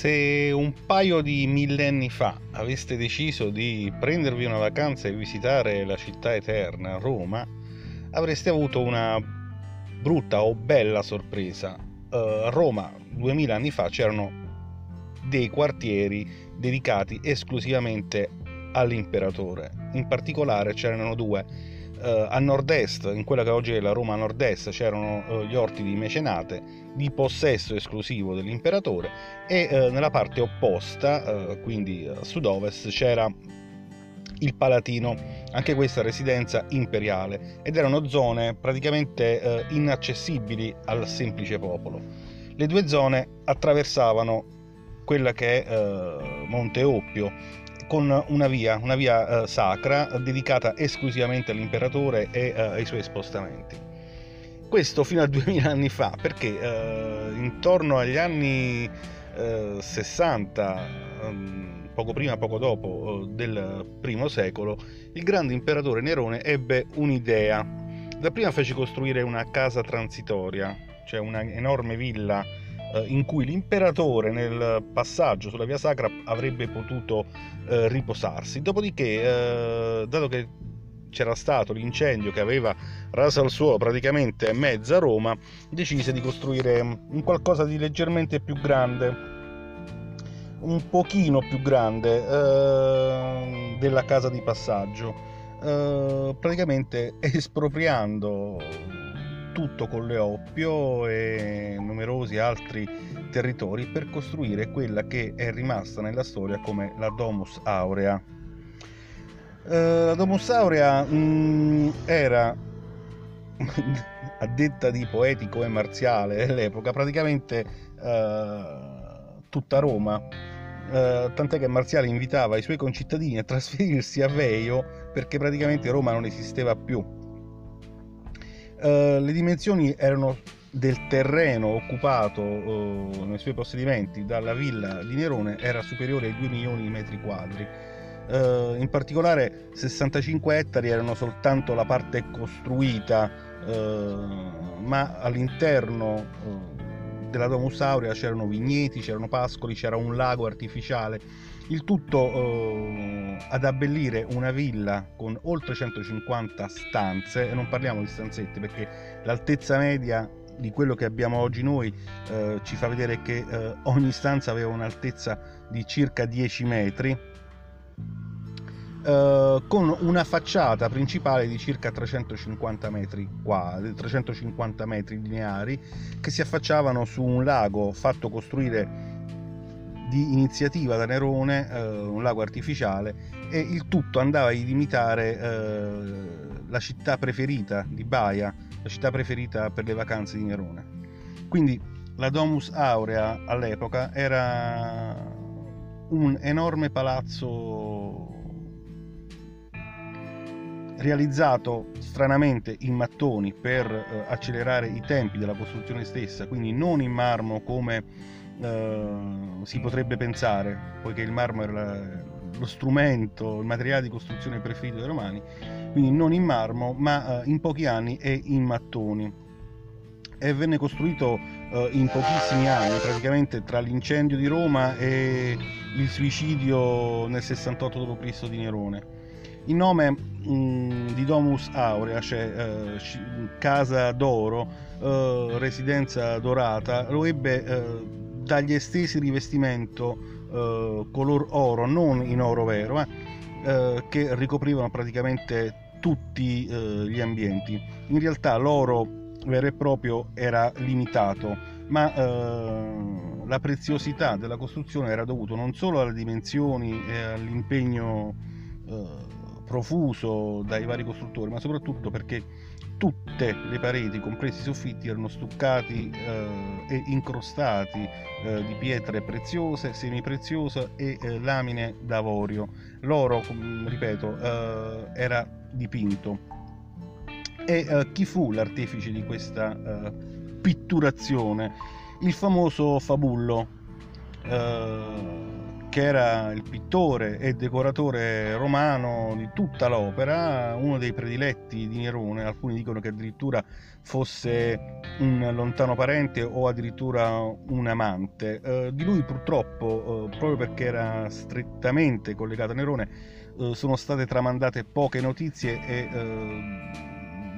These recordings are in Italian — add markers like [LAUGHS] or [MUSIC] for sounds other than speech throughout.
Se un paio di millenni fa aveste deciso di prendervi una vacanza e visitare la città eterna, Roma, avreste avuto una brutta o bella sorpresa. Uh, Roma, 2000 anni fa, c'erano dei quartieri dedicati esclusivamente all'imperatore. In particolare c'erano due eh, a nord-est, in quella che oggi è la Roma nord-est, c'erano eh, gli orti di Mecenate, di possesso esclusivo dell'imperatore, e eh, nella parte opposta, eh, quindi a sud-ovest, c'era il Palatino, anche questa residenza imperiale, ed erano zone praticamente eh, inaccessibili al semplice popolo. Le due zone attraversavano quella che è eh, Monte Oppio con una via, una via eh, sacra dedicata esclusivamente all'imperatore e eh, ai suoi spostamenti. Questo fino a 2000 anni fa, perché eh, intorno agli anni 60, eh, ehm, poco prima, poco dopo eh, del primo secolo, il grande imperatore Nerone ebbe un'idea. Dapprima fece costruire una casa transitoria, cioè una enorme villa in cui l'imperatore nel passaggio sulla via sacra avrebbe potuto eh, riposarsi. Dopodiché, eh, dato che c'era stato l'incendio che aveva raso al suolo praticamente mezza Roma, decise di costruire un qualcosa di leggermente più grande, un pochino più grande eh, della casa di passaggio, eh, praticamente [LAUGHS] espropriando tutto con le Oppio e numerosi altri territori per costruire quella che è rimasta nella storia come la Domus Aurea. Eh, la Domus Aurea mh, mm, era, [LAUGHS] a detta di poetico e marziale dell'epoca, praticamente eh, tutta Roma. Eh, tant'è che Marziale invitava i suoi concittadini a trasferirsi a Veio perché praticamente Roma non esisteva più Uh, le dimensioni erano del terreno occupato uh, nei suoi possedimenti dalla villa di Nerone era superiore ai 2 milioni di metri quadri. Uh, in particolare 65 ettari erano soltanto la parte costruita, ma all'interno della Domus Aurea c'erano vigneti, c'erano pascoli, c'era un lago artificiale il tutto eh, ad abbellire una villa con oltre 150 stanze e non parliamo di stanzette perché l'altezza media di quello che abbiamo oggi noi eh, ci fa vedere che eh, ogni stanza aveva un'altezza di circa 10 metri eh, con una facciata principale di circa 350 metri quadri, 350 metri lineari che si affacciavano su un lago fatto costruire di iniziativa da Nerone, eh, un lago artificiale, e il tutto andava ad imitare eh, la città preferita di Baia, la città preferita per le vacanze di Nerone. Quindi la Domus Aurea all'epoca era un enorme palazzo realizzato stranamente in mattoni per eh, accelerare i tempi della costruzione stessa, quindi non in marmo come eh, si potrebbe pensare, poiché il marmo era la, lo strumento, il materiale di costruzione preferito dai romani, quindi non in marmo, ma eh, in pochi anni è in mattoni. E venne costruito eh, in pochissimi anni, praticamente tra l'incendio di Roma e il suicidio nel 68 d.C. di Nerone. Il nome mm, di Domus Aurea, cioè eh, casa d'oro, eh, residenza dorata, lo ebbe eh, dagli estesi rivestimento eh, color oro, non in oro vero, ma eh, che ricoprivano praticamente tutti eh, gli ambienti. In realtà l'oro vero e proprio era limitato, ma eh, la preziosità della costruzione era dovuta non solo alle dimensioni e all'impegno eh, profuso dai vari costruttori, ma soprattutto perché tutte le pareti, compresi i soffitti, erano stuccati eh, e incrostati eh, di pietre preziose, semipreziose e eh, lamine d'avorio. L'oro, ripeto, eh, era dipinto. E eh, chi fu l'artefice di questa eh, pitturazione? Il famoso Fabullo che era il pittore e decoratore romano di tutta l'opera, uno dei prediletti di Nerone, alcuni dicono che addirittura fosse un lontano parente o addirittura un amante. Eh, di lui purtroppo, eh, proprio perché era strettamente collegato a Nerone, eh, sono state tramandate poche notizie e eh,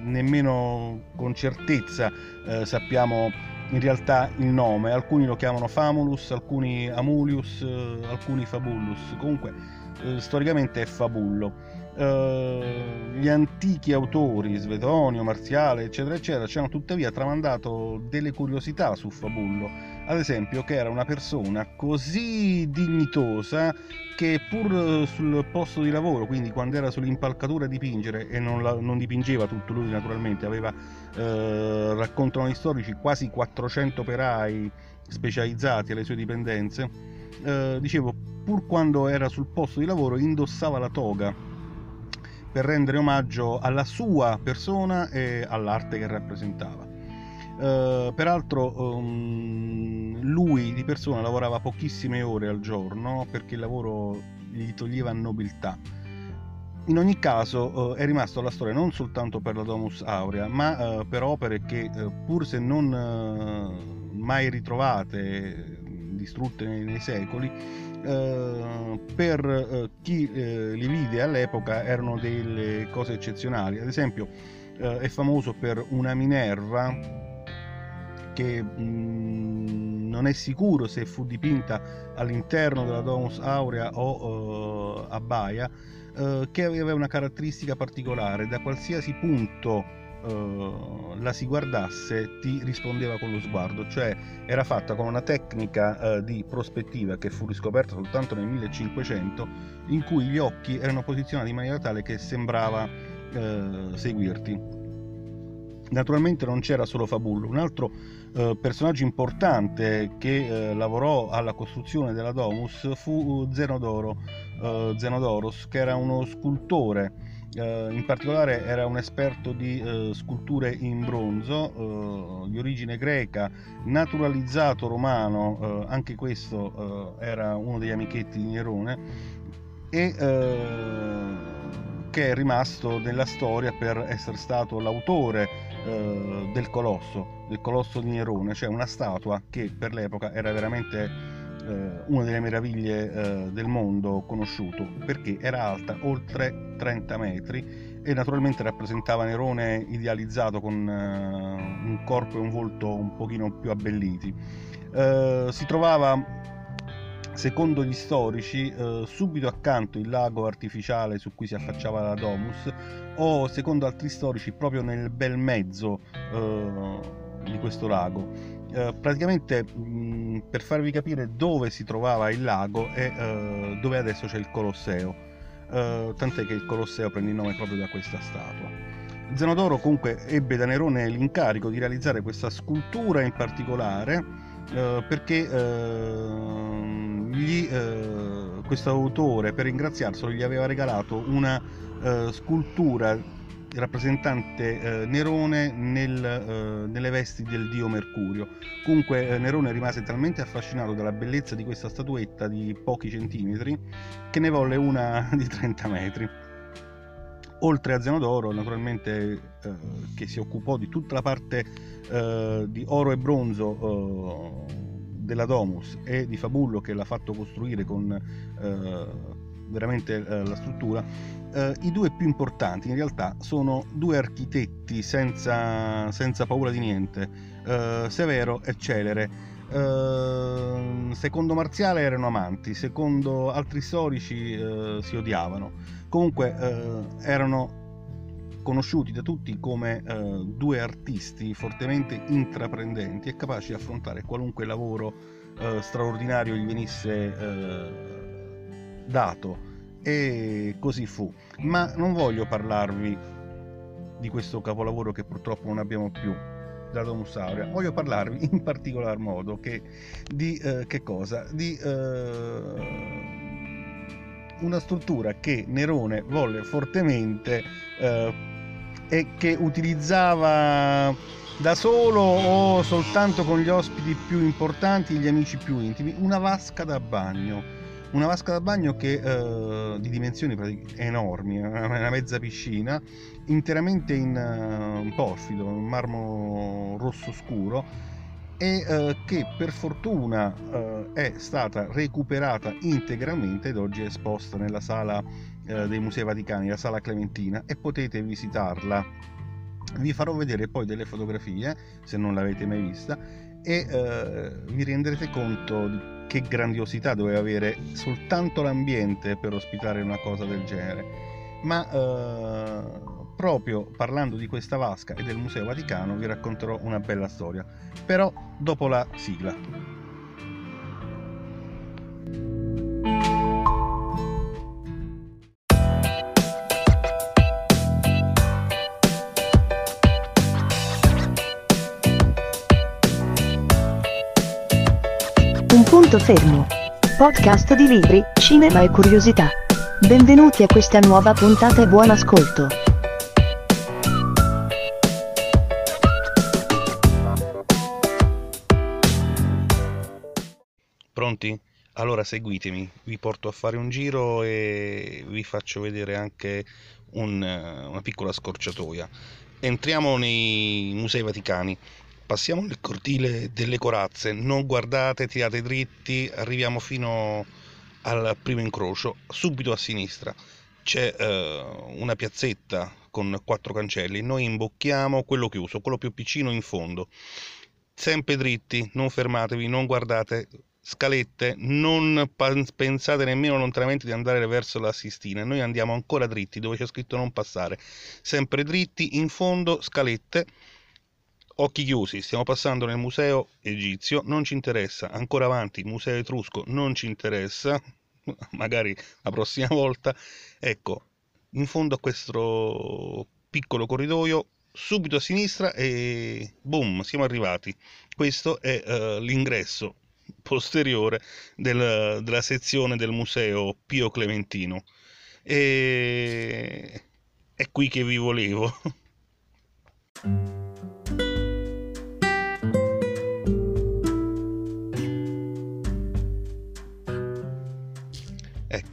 nemmeno con certezza eh, sappiamo in realtà il nome, alcuni lo chiamano Famulus, alcuni Amulius, eh, alcuni Fabulus, comunque eh, storicamente è Fabullo. Uh, gli antichi autori, Svetonio, Marziale, eccetera, eccetera, ci hanno tuttavia tramandato delle curiosità su Fabullo, ad esempio che era una persona così dignitosa che pur sul posto di lavoro, quindi quando era sull'impalcatura a dipingere, e non, la, non dipingeva tutto lui naturalmente, aveva, uh, raccontano gli storici, quasi 400 operai specializzati alle sue dipendenze, uh, dicevo, pur quando era sul posto di lavoro indossava la toga per rendere omaggio alla sua persona e all'arte che rappresentava. Uh, peraltro um, lui di persona lavorava pochissime ore al giorno perché il lavoro gli toglieva nobiltà. In ogni caso uh, è rimasto alla storia non soltanto per la Domus Aurea, ma uh, per opere che pur se non mai ritrovate, distrutte nei, nei secoli, eh, per eh, chi eh, li vide all'epoca erano delle cose eccezionali. Ad esempio eh, è famoso per una Minerva che mh, mm, non è sicuro se fu dipinta all'interno della Domus Aurea o a Baia, che aveva una caratteristica particolare, da qualsiasi punto uh, la si guardasse ti rispondeva con lo sguardo, cioè era fatta con una tecnica uh, di prospettiva che fu riscoperta soltanto nel 1500 in cui gli occhi erano posizionati in maniera tale che sembrava uh, seguirti. Naturalmente non c'era solo Fabullo, un altro eh, personaggio importante che eh, lavorò alla costruzione della Domus fu Zenodoro, eh, Zenodoros, che era uno scultore Uh, in particolare era un esperto di uh, sculture in bronzo uh, di origine greca, naturalizzato romano, anche questo era uno degli amichetti di Nerone, e che è rimasto nella storia per essere stato l'autore del colosso, del colosso di Nerone, cioè una statua che per l'epoca era veramente eh, una delle meraviglie eh, del mondo conosciuto perché era alta oltre 30 metri e naturalmente rappresentava Nerone idealizzato con eh, un corpo e un volto un pochino più abbelliti. Eh, si trovava secondo gli storici, eh, subito accanto il lago artificiale su cui si affacciava la Domus, o secondo altri storici proprio nel bel mezzo eh, di questo lago. Eh, praticamente mh, mm, per farvi capire dove si trovava il lago e uh, dove adesso c'è il Colosseo, uh, tant'è che il Colosseo prende il nome proprio da questa statua. Zenodoro comunque ebbe da Nerone l'incarico di realizzare questa scultura in particolare perché gli, questo autore per ringraziarselo gli aveva regalato una scultura rappresentante eh, Nerone nel, eh, nelle vesti del dio Mercurio. Comunque eh, Nerone rimase talmente affascinato dalla bellezza di questa statuetta di pochi centimetri che ne volle una [LAUGHS] di 30 metri. Oltre a Zenodoro, naturalmente, eh, che si occupò di tutta la parte eh, di oro e bronzo eh, della Domus e di Fabullo che l'ha fatto costruire con veramente la struttura, eh, I due più importanti in realtà sono due architetti senza, senza paura di niente, eh, Severo e Celere. Eh, secondo Marziale erano amanti, secondo altri storici eh, si odiavano. Comunque eh, erano conosciuti da tutti come eh, due artisti fortemente intraprendenti e capaci di affrontare qualunque lavoro straordinario gli venisse dato e così fu. Ma non voglio parlarvi di questo capolavoro che purtroppo non abbiamo più, la Domus Aurea, voglio parlarvi in particolar modo che, di eh, che cosa? Di eh, una struttura che Nerone volle fortemente eh, e che utilizzava da solo o soltanto con gli ospiti più importanti gli amici più intimi, una vasca da bagno Una vasca da bagno che, eh, di dimensioni enormi, una mezza piscina, interamente in uh, porfido, in marmo rosso scuro e eh, che per fortuna eh, è stata recuperata integralmente ed oggi è esposta nella sala eh, dei Musei Vaticani, la sala Clementina, e potete visitarla. Vi farò vedere poi delle fotografie, se non l'avete mai vista, e eh, vi renderete conto di che grandiosità doveva avere soltanto l'ambiente per ospitare una cosa del genere. Ma eh, proprio parlando di questa vasca e del Museo Vaticano vi racconterò una bella storia, però dopo la sigla. Punto fermo. Podcast di libri, cinema e curiosità. Benvenuti a questa nuova puntata e buon ascolto. Pronti? Allora seguitemi, vi porto a fare un giro e vi faccio vedere anche un, una piccola scorciatoia. Entriamo nei Musei Vaticani, passiamo nel cortile delle corazze, non guardate, tirate dritti, arriviamo fino al primo incrocio, subito a sinistra. C'è uh, una piazzetta con quattro cancelli, noi imbocchiamo quello chiuso, quello più piccino in fondo. Sempre dritti, non fermatevi, non guardate, scalette, non pensate nemmeno lontanamente di andare verso la Sistina, noi andiamo ancora dritti dove c'è scritto non passare, sempre dritti, in fondo scalette, occhi chiusi, stiamo passando nel museo egizio, non ci interessa, ancora avanti, museo etrusco, non ci interessa, [LAUGHS] magari la prossima [LAUGHS] volta, ecco, in fondo a questo piccolo corridoio subito a sinistra e boom, siamo arrivati. Questo è uh, l'ingresso posteriore del, della sezione del museo Pio Clementino. E è qui che vi volevo. [LAUGHS]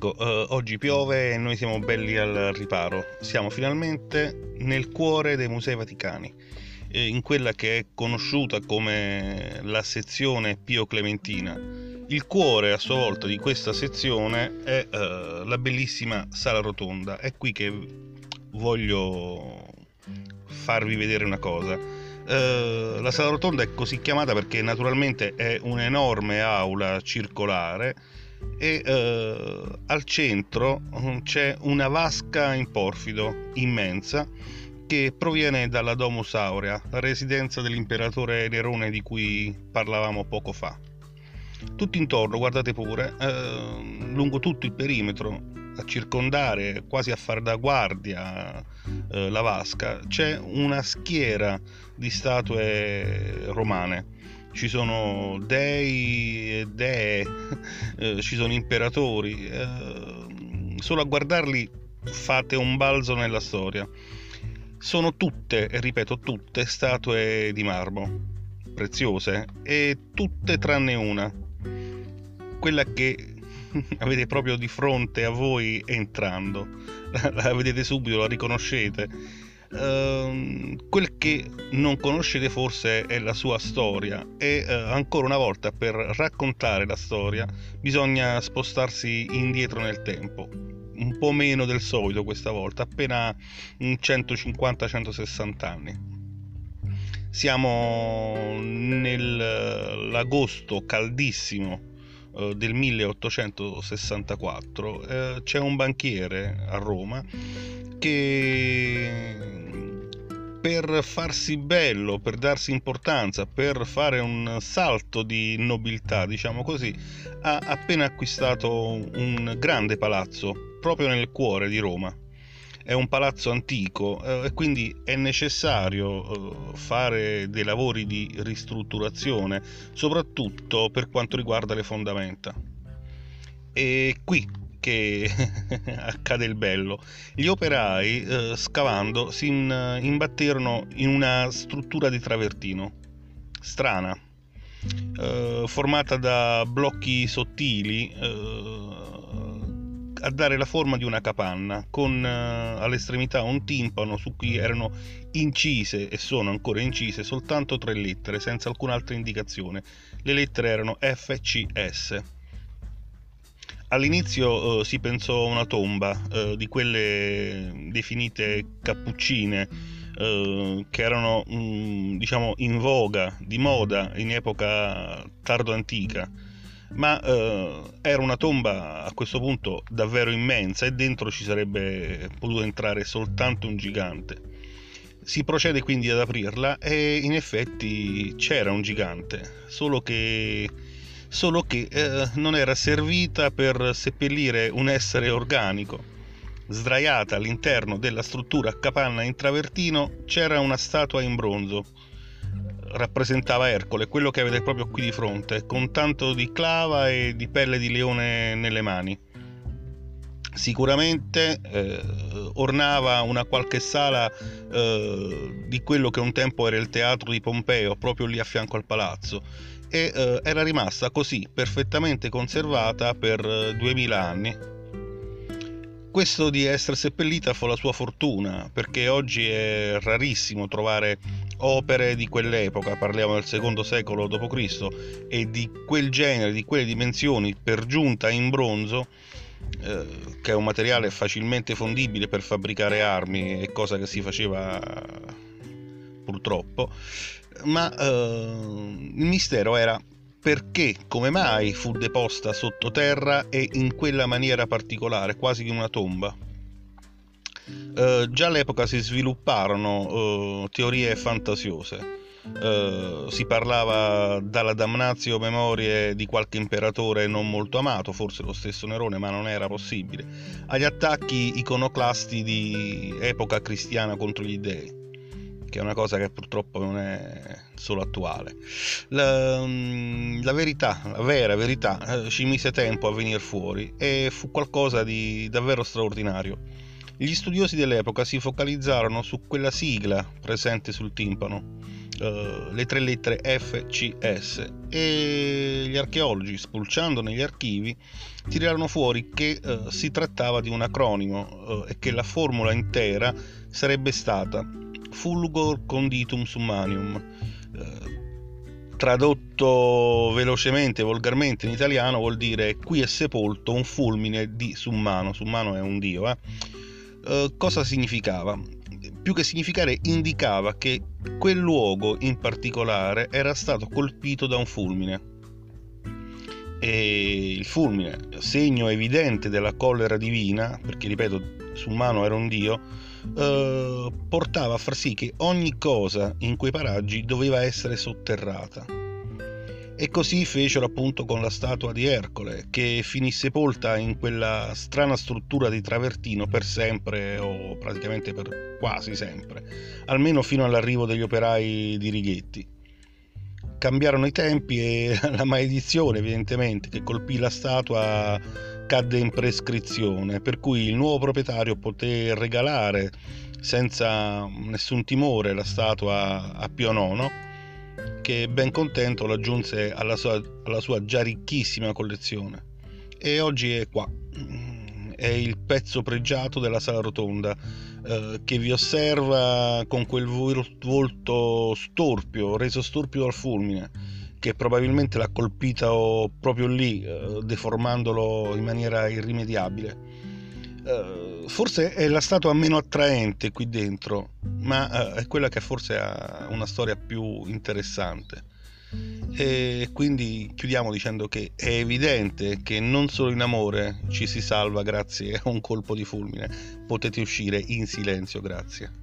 Ecco, eh, oggi piove e noi siamo belli al riparo. Siamo finalmente nel cuore dei Musei Vaticani in quella che è conosciuta come la sezione Pio Clementina. Il cuore a sua volta di questa sezione è uh, la bellissima sala rotonda. È qui che voglio farvi vedere una cosa. Uh, la sala rotonda è così chiamata perché naturalmente è un'enorme aula circolare e uh, al centro c'è una vasca in porfido immensa che proviene dalla Domus Aurea, la residenza dell'imperatore Nerone di cui parlavamo poco fa. Tutto intorno, guardate pure, eh, lungo tutto il perimetro, a circondare, quasi a far da guardia eh, la vasca, c'è una schiera di statue romane. Ci sono dei e dee, [LAUGHS] eh, ci sono imperatori. Eh, solo a guardarli fate un balzo nella storia sono tutte, ripeto tutte, statue di marmo, preziose, e tutte tranne una, quella che [LAUGHS] avete proprio di fronte a voi entrando, [LAUGHS] la, vedete subito, la riconoscete. Uh, quel che non conoscete forse è la sua storia e uh, ancora una volta per raccontare la storia bisogna spostarsi indietro nel tempo un po' meno del solito questa volta, appena 150-160 anni. Siamo nell'agosto caldissimo eh, del 1864, eh, c'è un banchiere a Roma che per farsi bello, per darsi importanza, per fare un salto di nobiltà, diciamo così, ha appena acquistato un grande palazzo proprio nel cuore di Roma. È un palazzo antico eh, e quindi è necessario eh, fare dei lavori di ristrutturazione, soprattutto per quanto riguarda le fondamenta. E qui che [LAUGHS] accade il bello. Gli operai eh, scavando si in, imbatterono in una struttura di travertino strana, eh, formata da blocchi sottili eh, a dare la forma di una capanna, con eh, all'estremità un timpano su cui erano incise e sono ancora incise soltanto tre lettere, senza alcun'altra indicazione. Le lettere erano F, C, S. All'inizio eh, si pensò a una tomba, eh, di quelle definite cappuccine, che erano mh, mm, diciamo in voga, di moda in epoca tardo antica ma eh, era una tomba a questo punto davvero immensa e dentro ci sarebbe potuto entrare soltanto un gigante. Si procede quindi ad aprirla e in effetti c'era un gigante, solo che, solo che eh, non era servita per seppellire un essere organico. Sdraiata all'interno della struttura a capanna in travertino c'era una statua in bronzo rappresentava Ercole, quello che avete proprio qui di fronte, con tanto di clava e di pelle di leone nelle mani. Sicuramente eh, ornava una qualche sala eh, di quello che un tempo era il teatro di Pompeo, proprio lì a fianco al palazzo, e eh, era rimasta così perfettamente conservata per 2000 eh, anni questo di essere seppellita fu la sua fortuna, perché oggi è rarissimo trovare opere di quell'epoca, parliamo del secondo secolo d.C., e di quel genere, di quelle dimensioni, per giunta in bronzo, eh, che è un materiale facilmente fondibile per fabbricare armi, è cosa che si faceva purtroppo, ma eh, il mistero era perché, come mai fu deposta sottoterra e in quella maniera particolare, quasi in una tomba. Uh, già all'epoca si svilupparono uh, teorie fantasiose. Uh, si parlava dalla damnatio memorie di qualche imperatore non molto amato, forse lo stesso Nerone, ma non era possibile, agli attacchi iconoclasti di epoca cristiana contro gli dei che è una cosa che purtroppo non è solo attuale. La, mm, la verità, la vera verità, eh, ci mise tempo a venire fuori e fu qualcosa di davvero straordinario. Gli studiosi dell'epoca si focalizzarono su quella sigla presente sul timpano, uh, le tre lettere FCS, e gli archeologi, spulciando negli archivi, tirarono fuori che uh, si trattava di un acronimo uh, e che la formula intera sarebbe stata fulgor conditum summanium. Eh, tradotto velocemente, volgarmente in italiano, vuol dire qui è sepolto un fulmine di Summano. Summano è un dio. Eh? Eh, cosa significava? Più che significare, indicava che quel luogo in particolare era stato colpito da un fulmine. E il fulmine, segno evidente della collera divina, perché ripeto, Summano era un dio, eh, portava a far sì che ogni cosa in quei paraggi doveva essere sotterrata. E così fecero appunto con la statua di Ercole, che finì sepolta in quella strana struttura di travertino per sempre o praticamente per quasi sempre, almeno fino all'arrivo degli operai di Righetti. Cambiarono i tempi e [LAUGHS] la maledizione, evidentemente, che colpì la statua cadde in prescrizione, per cui il nuovo proprietario poté regalare senza nessun timore la statua a Pio IX, che ben contento l'aggiunse alla sua, alla sua già ricchissima collezione. E oggi è qua, è il pezzo pregiato della sala rotonda eh, che vi osserva con quel volto storpio, reso storpio dal fulmine che probabilmente l'ha colpito proprio lì, eh, deformandolo in maniera irrimediabile. Uh, forse è la statua meno attraente qui dentro, ma uh, è quella che forse ha una storia più interessante. E quindi chiudiamo dicendo che è evidente che non solo in amore ci si salva grazie a un colpo di fulmine, potete uscire in silenzio, grazie.